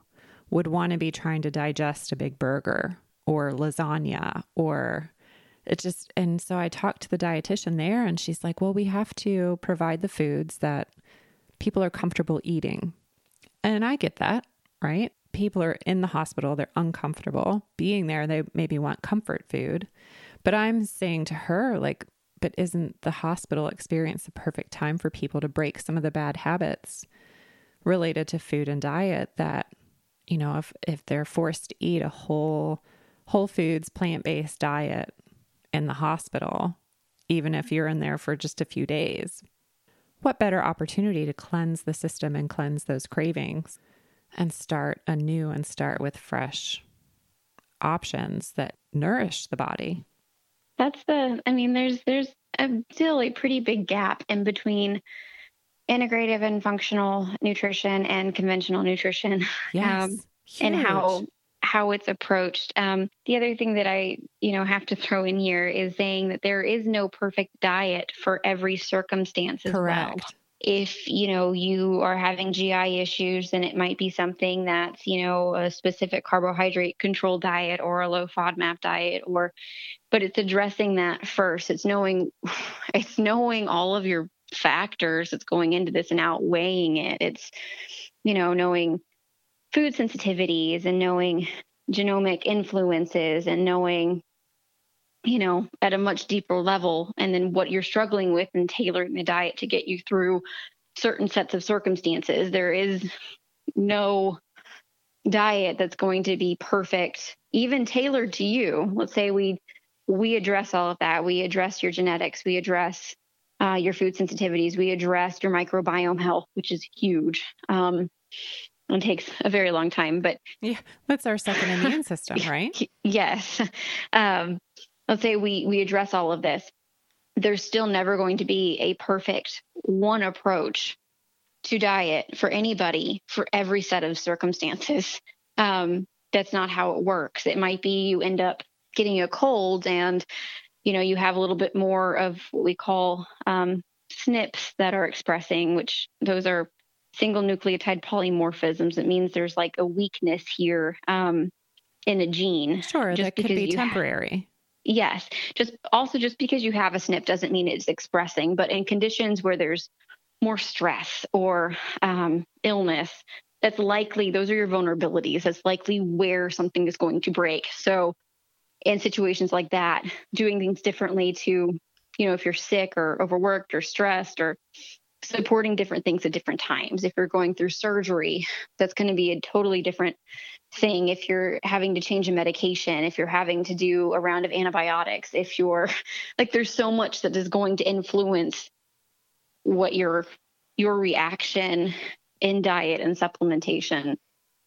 would want to be trying to digest a big burger or lasagna or it just and so I talked to the dietitian there and she's like, "Well, we have to provide the foods that people are comfortable eating." And I get that, right? People are in the hospital, they're uncomfortable being there, they maybe want comfort food. But I'm saying to her like, "But isn't the hospital experience the perfect time for people to break some of the bad habits related to food and diet that you know, if if they're forced to eat a whole whole foods plant-based diet in the hospital, even if you're in there for just a few days. What better opportunity to cleanse the system and cleanse those cravings and start anew and start with fresh options that nourish the body? That's the, I mean, there's, there's a, still a pretty big gap in between integrative and functional nutrition and conventional nutrition. *laughs* Yes. Um, and how how it's approached. Um, the other thing that I, you know, have to throw in here is saying that there is no perfect diet for every circumstance as Correct. well. If, you know, you are having GI issues, then it might be something that's, you know, a specific carbohydrate control diet or a low FODMAP diet or but it's addressing that first. It's knowing *laughs* it's knowing all of your factors that's going into this and outweighing it. It's, you know, knowing food sensitivities and knowing genomic influences and knowing you know at a much deeper level and then what you're struggling with and tailoring the diet to get you through certain sets of circumstances. There is no diet that's going to be perfect even tailored to you. Let's say we we address all of that. We address your genetics. We address uh, your food sensitivities. We address your microbiome health which is huge. Um, it takes a very long time, but yeah, that's our second immune system, *laughs* right? yes. Um, let's say we we address all of this. There's still never going to be a perfect one approach to diet for anybody for every set of circumstances. Um, that's not how it works. It might be you end up getting a cold and you know you have a little bit more of what we call um, SNPs that are expressing, which those are single nucleotide polymorphisms. It means there's like a weakness here um, in a gene. Sure, just that could be temporary. yes, just also just because you have a SNP doesn't mean it's expressing. But in conditions where there's more stress or um, illness, that's likely those are your vulnerabilities. That's likely where something is going to break. So in situations like that, doing things differently to, you know, if you're sick or overworked or stressed or supporting different things at different times. If you're going through surgery, that's going to be a totally different thing. If you're having to change a medication, if you're having to do a round of antibiotics, if you're *laughs* like, there's so much that is going to influence what your your reaction in diet and supplementation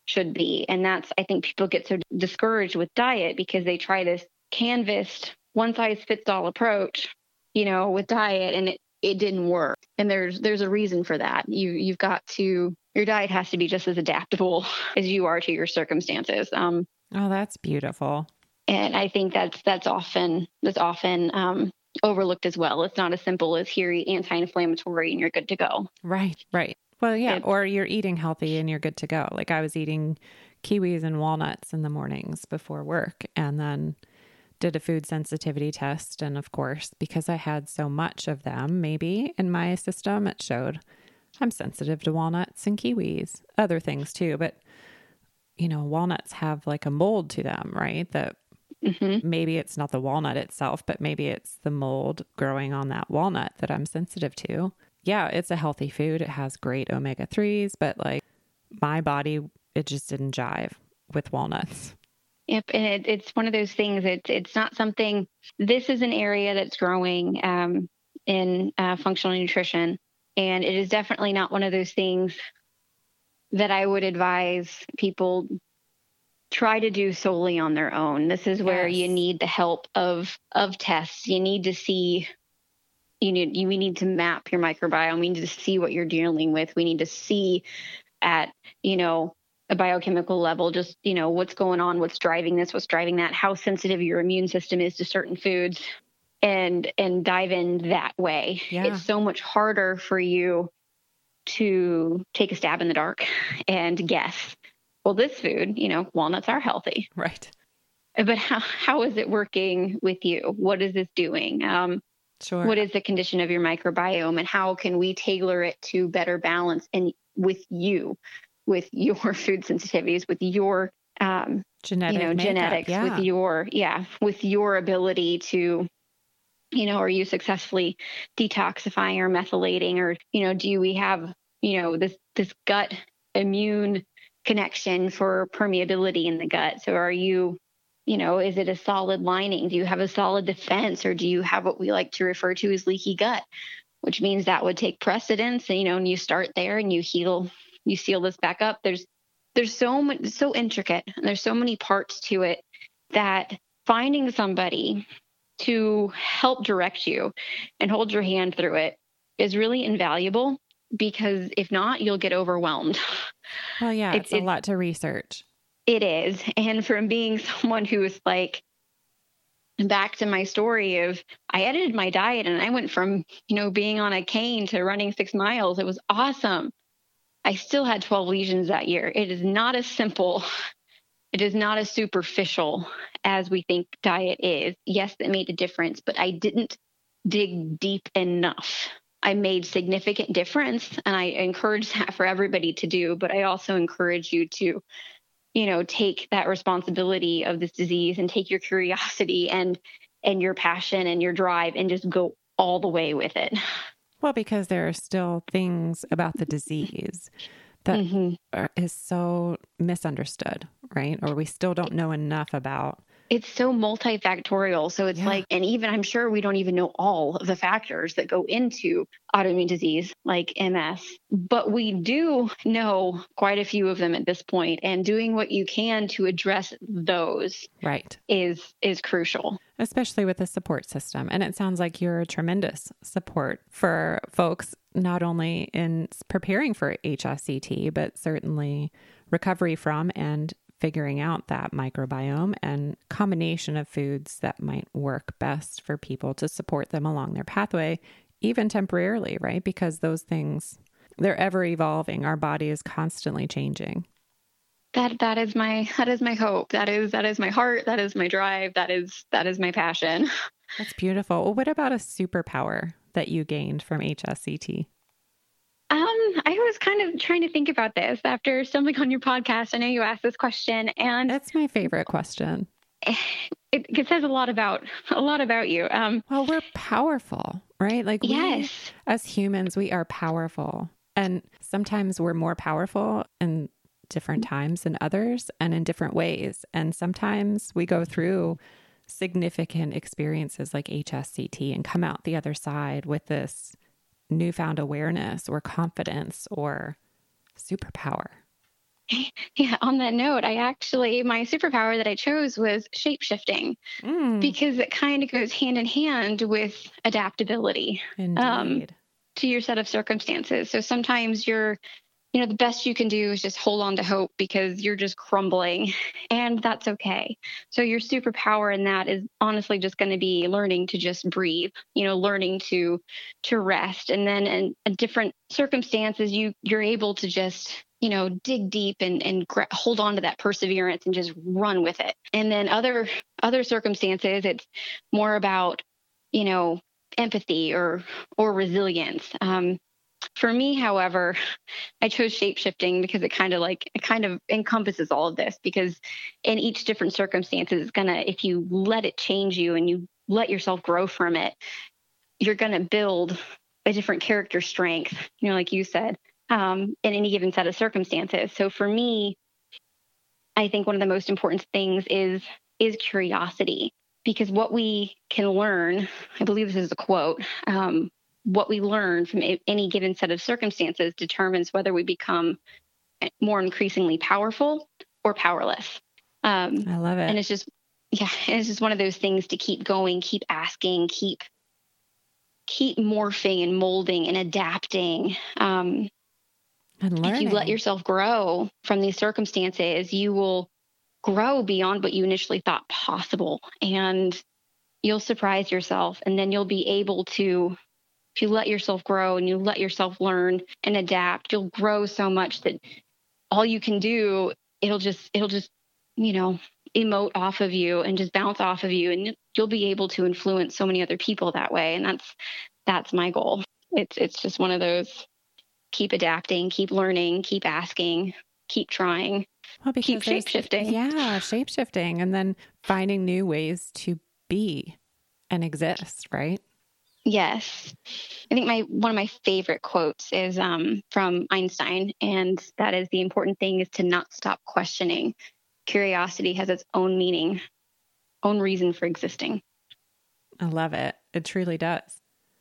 should be. And that's I think people get so discouraged with diet because they try this canvassed one size fits all approach, you know, with diet and it it didn't work. And there's there's a reason for that. You you've got to your diet has to be just as adaptable *laughs* as you are to your circumstances. Um, oh, that's beautiful. And I think that's that's often that's often um, overlooked as well. It's not as simple as here eat anti-inflammatory and you're good to go. Right, right. Well, yeah, or you're eating healthy and you're good to go. Like I was eating kiwis and walnuts in the mornings before work and then did a food sensitivity test. And of course, because I had so much of them, maybe in my system, it showed I'm sensitive to walnuts and kiwis, other things too. But, you know, walnuts have like a mold to them, right? That mm-hmm. maybe it's not the walnut itself, but maybe it's the mold growing on that walnut that I'm sensitive to. Yeah, it's a healthy food. It has great omega 3s, but like my body, it just didn't jive with walnuts. Yep, and it, it's one of those things. It's it's not something. This is an area that's growing um, in uh, functional nutrition, and it is definitely not one of those things that I would advise people try to do solely on their own. This is where yes. you need the help of of tests. You need to see you need you, we need to map your microbiome. We need to see what you're dealing with. We need to see at, you know, a biochemical level, just, you know, what's going on, what's driving this, what's driving that, how sensitive your immune system is to certain foods and and dive in that way. Yeah. It's so much harder for you to take a stab in the dark and guess, well, this food, you know, walnuts are healthy. Right. But how, how is it working with you? What is this doing? Um, sure. What is the condition of your microbiome and how can we tailor it to better balance and with you? With your *laughs* food sensitivities, with your um, Genetic you know, makeup, genetics, yeah. with your yeah, with your ability to, you know, are you successfully detoxifying or methylating, or you know, do we have you know this this gut immune connection for permeability in the gut? So are you you know, is it a solid lining? Do you have a solid defense or do you have what we like to refer to as leaky gut? Which means that would take precedence, and, you know, and you start there and you heal you seal this back up. There's there's so much so intricate and there's so many parts to it that finding somebody to help direct you and hold your hand through it is really invaluable because if not, you'll get overwhelmed. Well, yeah, it's, it's a lot to research. It is. And from being *laughs* someone who is like, back to my story of I edited my diet and I went from, you know, being on a cane to running six miles. It was awesome. I still had 12 lesions that year. It is not as simple, it is not as superficial as we think diet is. Yes, it made a difference, but I didn't dig deep enough. I made significant difference and I encourage that for everybody to do, but I also encourage you to you know take that responsibility of this disease and take your curiosity and and your passion and your drive and just go all the way with it. Well, because there are still things about the disease that mm-hmm. are, is so misunderstood, right? Or we still don't know enough about it's so multifactorial. So it's yeah. like, and even I'm sure we don't even know all of the factors that go into autoimmune disease like MS, but we do know quite a few of them at this point, and doing what you can to address those right is is crucial especially with the support system and it sounds like you're a tremendous support for folks not only in preparing for HSCT but certainly recovery from and figuring out that microbiome and combination of foods that might work best for people to support them along their pathway even temporarily right? Because those things they're ever evolving. Our body is constantly changing. That that is my that is my hope. That is that is my heart. That is my drive. That is that is my passion. *laughs* That's beautiful. Well what about a superpower that you gained from hsct was kind of trying to think about this after stumbling on your podcast. I know you asked this question, and that's my favorite question. It, it says a lot about a lot about you. Um, well, we're powerful, right? Like, we, yes, as humans, we are powerful, and sometimes we're more powerful in different times than others, and in different ways. And sometimes we go through significant experiences like HSCT and come out the other side with this newfound awareness or confidence or superpower? *laughs* Yeah, on that note, I actually, my superpower that I chose was shape shifting mm. because it kind of goes hand in hand with adaptability um, to your set of circumstances. So sometimes you're, you know, the best you can do is just hold on to hope because you're just crumbling *laughs* and that's okay. So your superpower in that is honestly just going to be learning to just breathe, you know, learning to to rest. And then in, in different circumstances you you're able to just you know dig deep and and hold on to that perseverance and just run with it. And then other other circumstances it's more about you know empathy or or resilience. Um, for me, however, *laughs* I chose shape shifting because it kind of like it kind of encompasses all of this because in each different circumstances, it's gonna if you let it change you and you let yourself grow from it, you're gonna build a different character strength, you know, like you said, um, in any given set of circumstances. So for me, I think one of the most important things is is curiosity because what we can learn, I believe this is a quote, um, what we learn from any given set of circumstances determines whether we become more increasingly powerful or powerless. Um, I love it. And it's just, yeah, *laughs* it's just one of those things to keep going, keep asking, keep keep morphing and molding and adapting. Um, and if you let yourself grow from these circumstances, you will grow beyond what you initially thought possible, and you'll surprise yourself, and then you'll be able to if you let yourself grow and you let yourself learn and adapt, you'll grow so much that all you can do, it'll just, it'll just, you know, emote off of you and just bounce off of you. And you'll be able to influence so many other people that way. And that's, that's my goal. It's, it's just one of those keep adapting, keep learning, keep asking, keep trying. Well, keep shape shifting. Yeah, shape shifting and then finding new ways to be and exist, right? Yes. I think my one of my favorite quotes is um, from Einstein, and that is the important thing is to not stop questioning. Curiosity has its own meaning, own reason for existing. I love it. It truly does.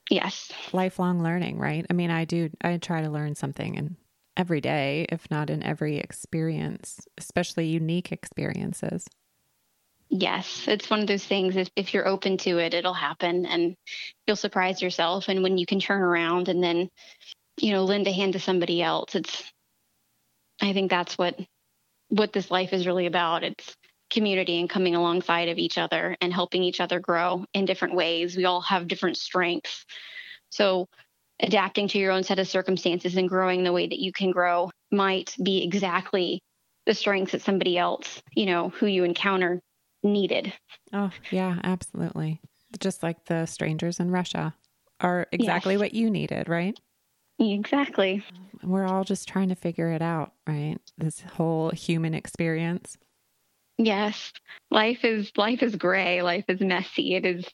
Yes. Lifelong learning, right? I mean, I do, I try to learn something and every day, if not in every experience, especially unique experiences. Yes, it's one of those things. If, if you're open to it, it'll happen and you'll surprise yourself. And when you can turn around and then, you know, lend a hand to somebody else, it's, I think that's what, what this life is really about. It's community and coming alongside of each other and helping each other grow in different ways. We all have different strengths. So adapting to your own set of circumstances and growing the way that you can grow might be exactly the strengths that somebody else, you know, who you encounter needed. Oh, yeah, absolutely. Just like the strangers in Russia are exactly yes. what you needed, right? Exactly. We're all just trying to figure it out, right? This whole human experience. Yes. Life is life is gray, life is messy. It is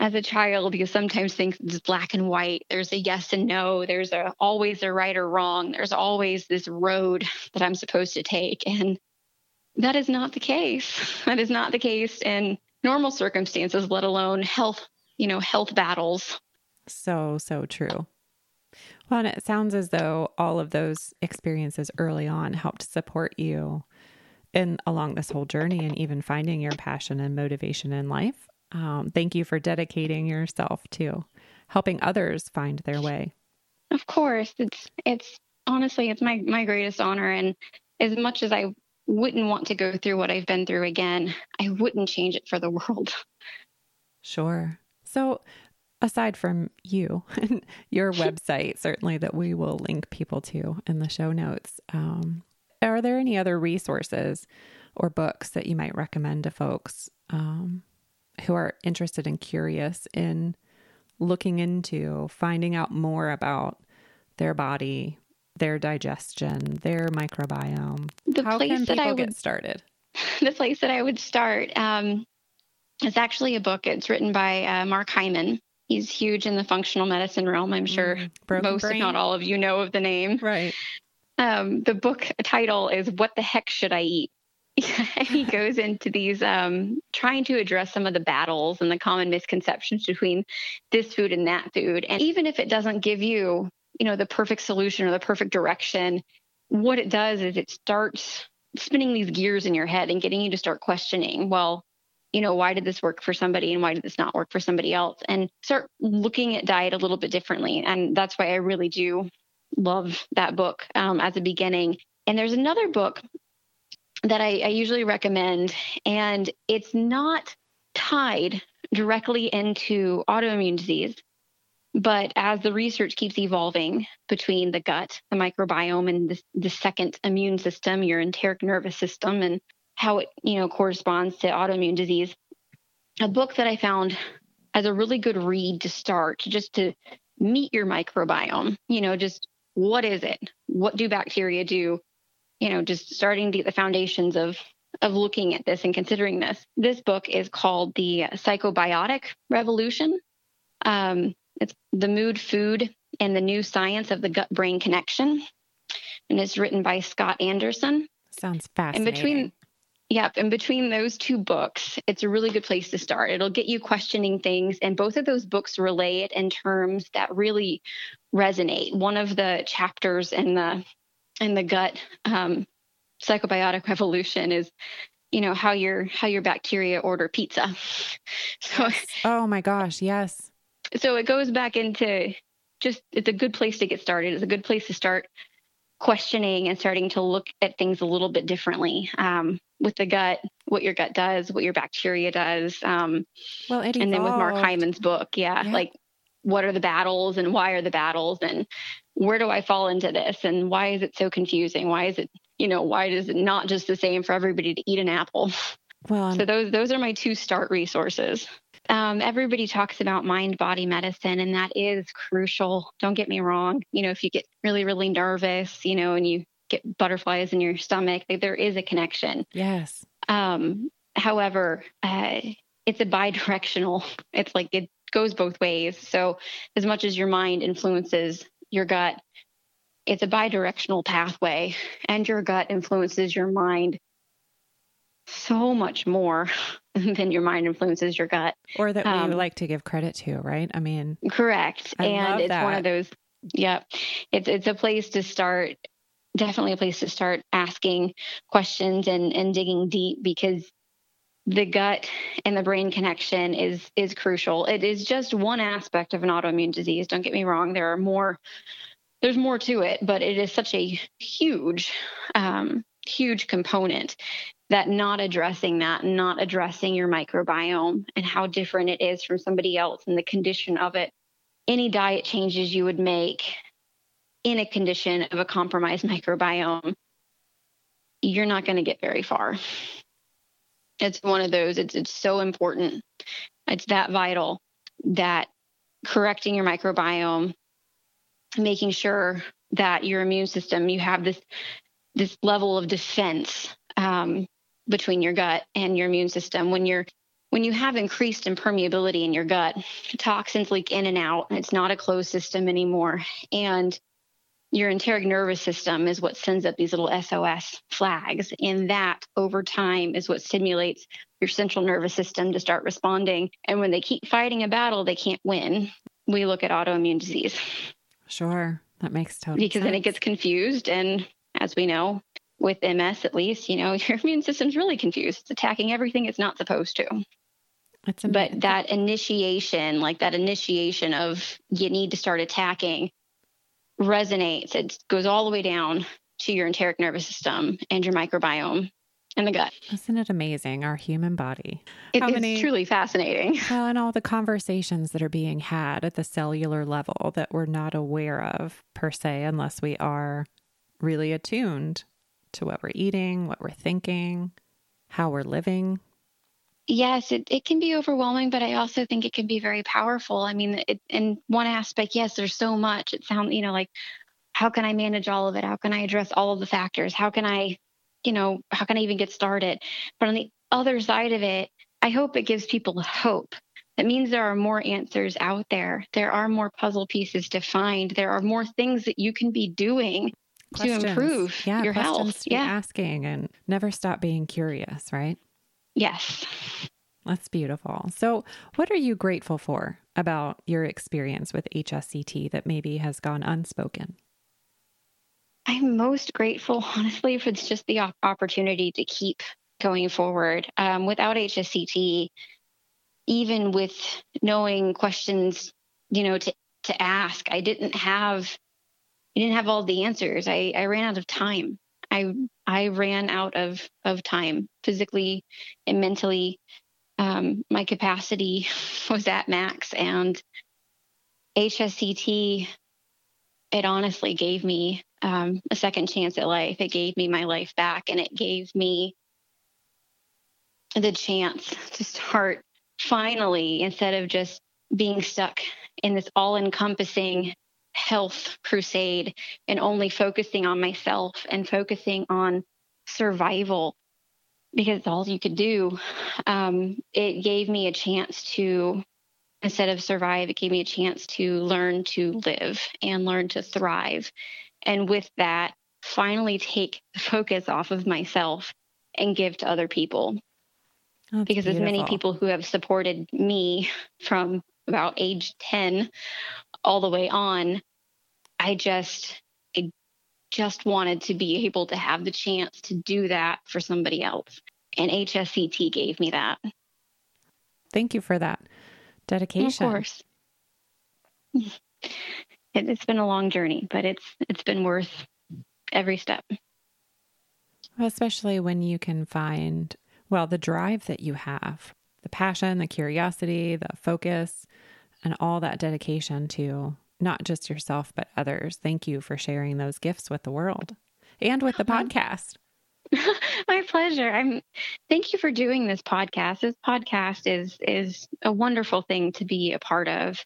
as a child you sometimes think it's black and white. There's a yes and no, there's a always a right or wrong. There's always this road that I'm supposed to take and that is not the case. *laughs* That is not the case in normal circumstances, let alone health, you know, health battles. So, so true. Well, and it sounds as though all of those experiences early on helped support you in along this whole journey and even finding your passion and motivation in life. Um, thank you for dedicating yourself to helping others find their way. Of course, it's it's honestly it's my my greatest honor, and as much as I wouldn't want to go through what I've been through again. I wouldn't change it for the *laughs* world. Sure. So, aside from you *laughs* and your *laughs* website, certainly that we will link people to in the show notes, um, are there any other resources or books that you might recommend to folks um, who are interested and curious in looking into finding out more about their body, their digestion, their microbiome? The How place can that I would, get started? *laughs* The place that I would start um, is actually a book. It's written by uh, Mark Hyman. He's huge in the functional medicine realm. I'm sure mm, most, brain. if not all of you, know of the name. Right. Um, the book title is "What the Heck Should I Eat." *laughs* and he *laughs* goes into these um, trying to address some of the battles and the common misconceptions between this food and that food. And even if it doesn't give you you know the perfect solution or the perfect direction what it does is it starts spinning these gears in your head and getting you to start questioning well you know why did this work for somebody and why did this not work for somebody else and start looking at diet a little bit differently and that's why i really do love that book um, as a beginning. And there's another book that I, I usually recommend, and it's not tied directly into autoimmune disease. But as the research keeps evolving between the gut, the microbiome, and the, the second immune system, your enteric nervous system, and how it you know corresponds to autoimmune disease, a book that I found as a really good read to start, just to meet your microbiome. You know, just what is it? What do bacteria do? You know, just starting to get the foundations of of looking at this and considering this. This book is called The Psychobiotic Revolution. Um, it's the mood, food, and the new science of the gut brain connection. And it's written by Scott Anderson. Sounds fascinating. And between Yep. And between those two books, it's a really good place to start. It'll get you questioning things. And both of those books relay it in terms that really resonate. One of the chapters in the in the gut um, psychobiotic *laughs* revolution is you know how your how your bacteria order pizza *laughs* so oh my gosh yes so it goes back into just it's a good place to get started it's a good place to start questioning and starting to look at things a little bit differently um, with the gut, what your gut does, what your bacteria does. Um, well, and then with Mark Hyman's book, yeah, yeah, like what are the battles and why are the battles and where do I fall into this and why is it so confusing? Why is it, you know, why is it not just the same for everybody to eat an apple? Well, so those those are my two start resources. Um, everybody talks about mind body medicine, and that is crucial. Don't get me wrong. You know, if you get really, really nervous, you know, and you get butterflies in your stomach, like, there is a connection. Yes. Um, however, uh, it's a bi-directional. *laughs* It's like it goes both ways. So, as much as your mind influences your gut, it's a bi-directional pathway, and your gut influences your mind so much more *laughs* than your mind influences your gut. Or that we um, like to give credit to, right? I mean, correct. I and it's that. one of those, yeah, it's, it's a place to start, definitely a place to start asking questions and, and digging deep because the gut and the brain connection is is crucial. It is just one aspect of an autoimmune disease. Don't get me wrong. There are more there's more to it, but it is such a huge um, huge component that not addressing that, not addressing your microbiome and how different it is from somebody else and the condition of it, any diet changes you would make in a condition of a compromised *laughs* microbiome, you're not going to get very far. It's one of those, it's, it's so important. It's that vital that correcting your microbiome, making sure that your immune system, you have this this level of defense um, between your gut and your immune system when you're when you have increased impermeability in your gut toxins leak in and out it's not a closed system anymore and your enteric nervous system is what sends up these little SOS flags. And that over time is what stimulates your central nervous system to start responding. And when they keep fighting a battle, they can't win. We look at autoimmune disease. Sure. That makes total sense. because sense. then it gets confused. And as we know, with MS at least, you know, *laughs* your immune system's really confused. It's attacking everything it's not supposed to. That's but that initiation, like that initiation of you need to start attacking, resonates. It goes all the way down to your enteric nervous system and your microbiome and the gut. Isn't it amazing? Our human body. It, How it's many, truly fascinating. *laughs* Well, and all the conversations that are being had at the cellular level that we're not aware of per se, unless we are really attuned to what we're eating, what we're thinking, how we're living? Yes, it, it can be overwhelming, but I also think it can be very powerful. I mean, it, in one aspect, yes, there's so much. It sounds, you know, like how can I manage all of it? How can I address all of the factors? How can I, you know, how can I even get started? But on the other side of it, I hope it gives people hope. That means there are more answers out there. There are more puzzle pieces to find. There are more things that you can be doing questions. to improve yeah, your health. yeah, asking and never stop being curious, right? Yes. That's beautiful. So, what are you grateful for about your experience with HSCT that maybe has gone unspoken? I'm most grateful, honestly, for just the opportunity to keep going forward. Um, without HSCT, even with knowing questions, you know, to to ask, I didn't have I didn't have all the answers. I, I ran out of time. I I ran out of of time physically and mentally. Um, my capacity *laughs* was at max, and HSCT it honestly gave me um, a second chance at life. It gave me my life back, and it gave me the chance to start finally instead of just being stuck in this all encompassing health crusade and only focusing on myself and focusing on survival because it's all you could do. Um, it gave me a chance to, instead of survive, it gave me a chance to learn to live and learn to thrive. And with that, finally take the focus off of myself and give to other people. Because beautiful. as many people who have supported me from about age 10 all the way on, I just I just wanted to be able to have the chance to do that for somebody else. And HSCT gave me that. Thank you for that dedication. Of course. It, it's been a long journey, but it's it's been worth every step. Especially when you can find well the drive that you have, the passion, the curiosity, the focus, and all that dedication to not just yourself, but others. Thank you for sharing those gifts with the world and with the podcast. *laughs* My pleasure. I'm thank you for doing this podcast. This podcast is is a wonderful thing to be a part of.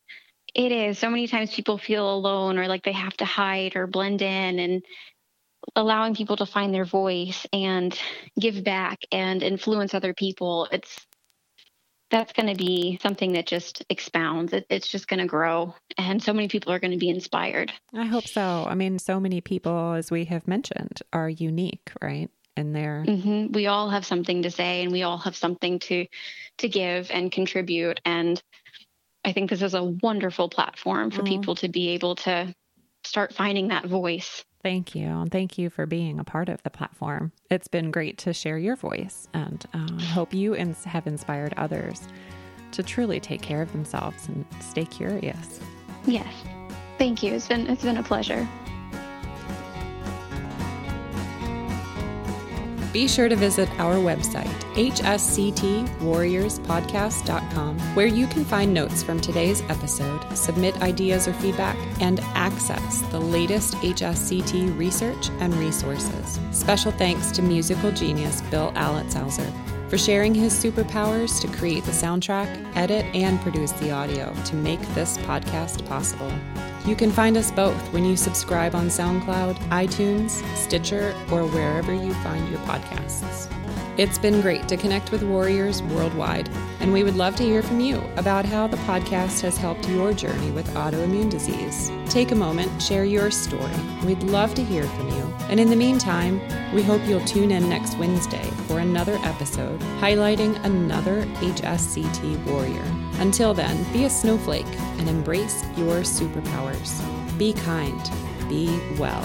It is. So many times people feel alone or like they have to hide or blend in and allowing people to find their voice and give back and influence other people. It's that's going to be something that just expounds. It, it's just going to grow. And so many people are going to be inspired. I hope so. I mean, so many people, as we have mentioned, are unique, right? And they're. Mm-hmm. We all have something to say and we all have something to, to give and contribute. And I think this is a wonderful platform for mm-hmm. people to be able to start finding that voice. Thank you. And thank you for being a part of the platform. It's been great to share your voice, and uh, I hope you ins- have inspired others to truly take care of themselves and stay curious. Yes. Thank you. It's been it's been a pleasure. Be sure to visit our website, hsctwarriorspodcast.com, where you can find notes from today's episode, submit ideas or feedback, and access the latest HSCT research and resources. Special thanks to musical genius Bill Alitzhauser for sharing his superpowers to create the soundtrack, edit, and produce the audio to make this podcast possible. You can find us both when you subscribe on SoundCloud, iTunes, Stitcher, or wherever you find your podcasts. It's been great to connect with warriors worldwide, and we would love to hear from you about how the podcast has helped your journey with autoimmune disease. Take a moment, share your story. We'd love to hear from you. And in the meantime, we hope you'll tune in next Wednesday for another episode highlighting another HSCT warrior. Until then, be a snowflake and embrace your superpowers. Be kind, be well.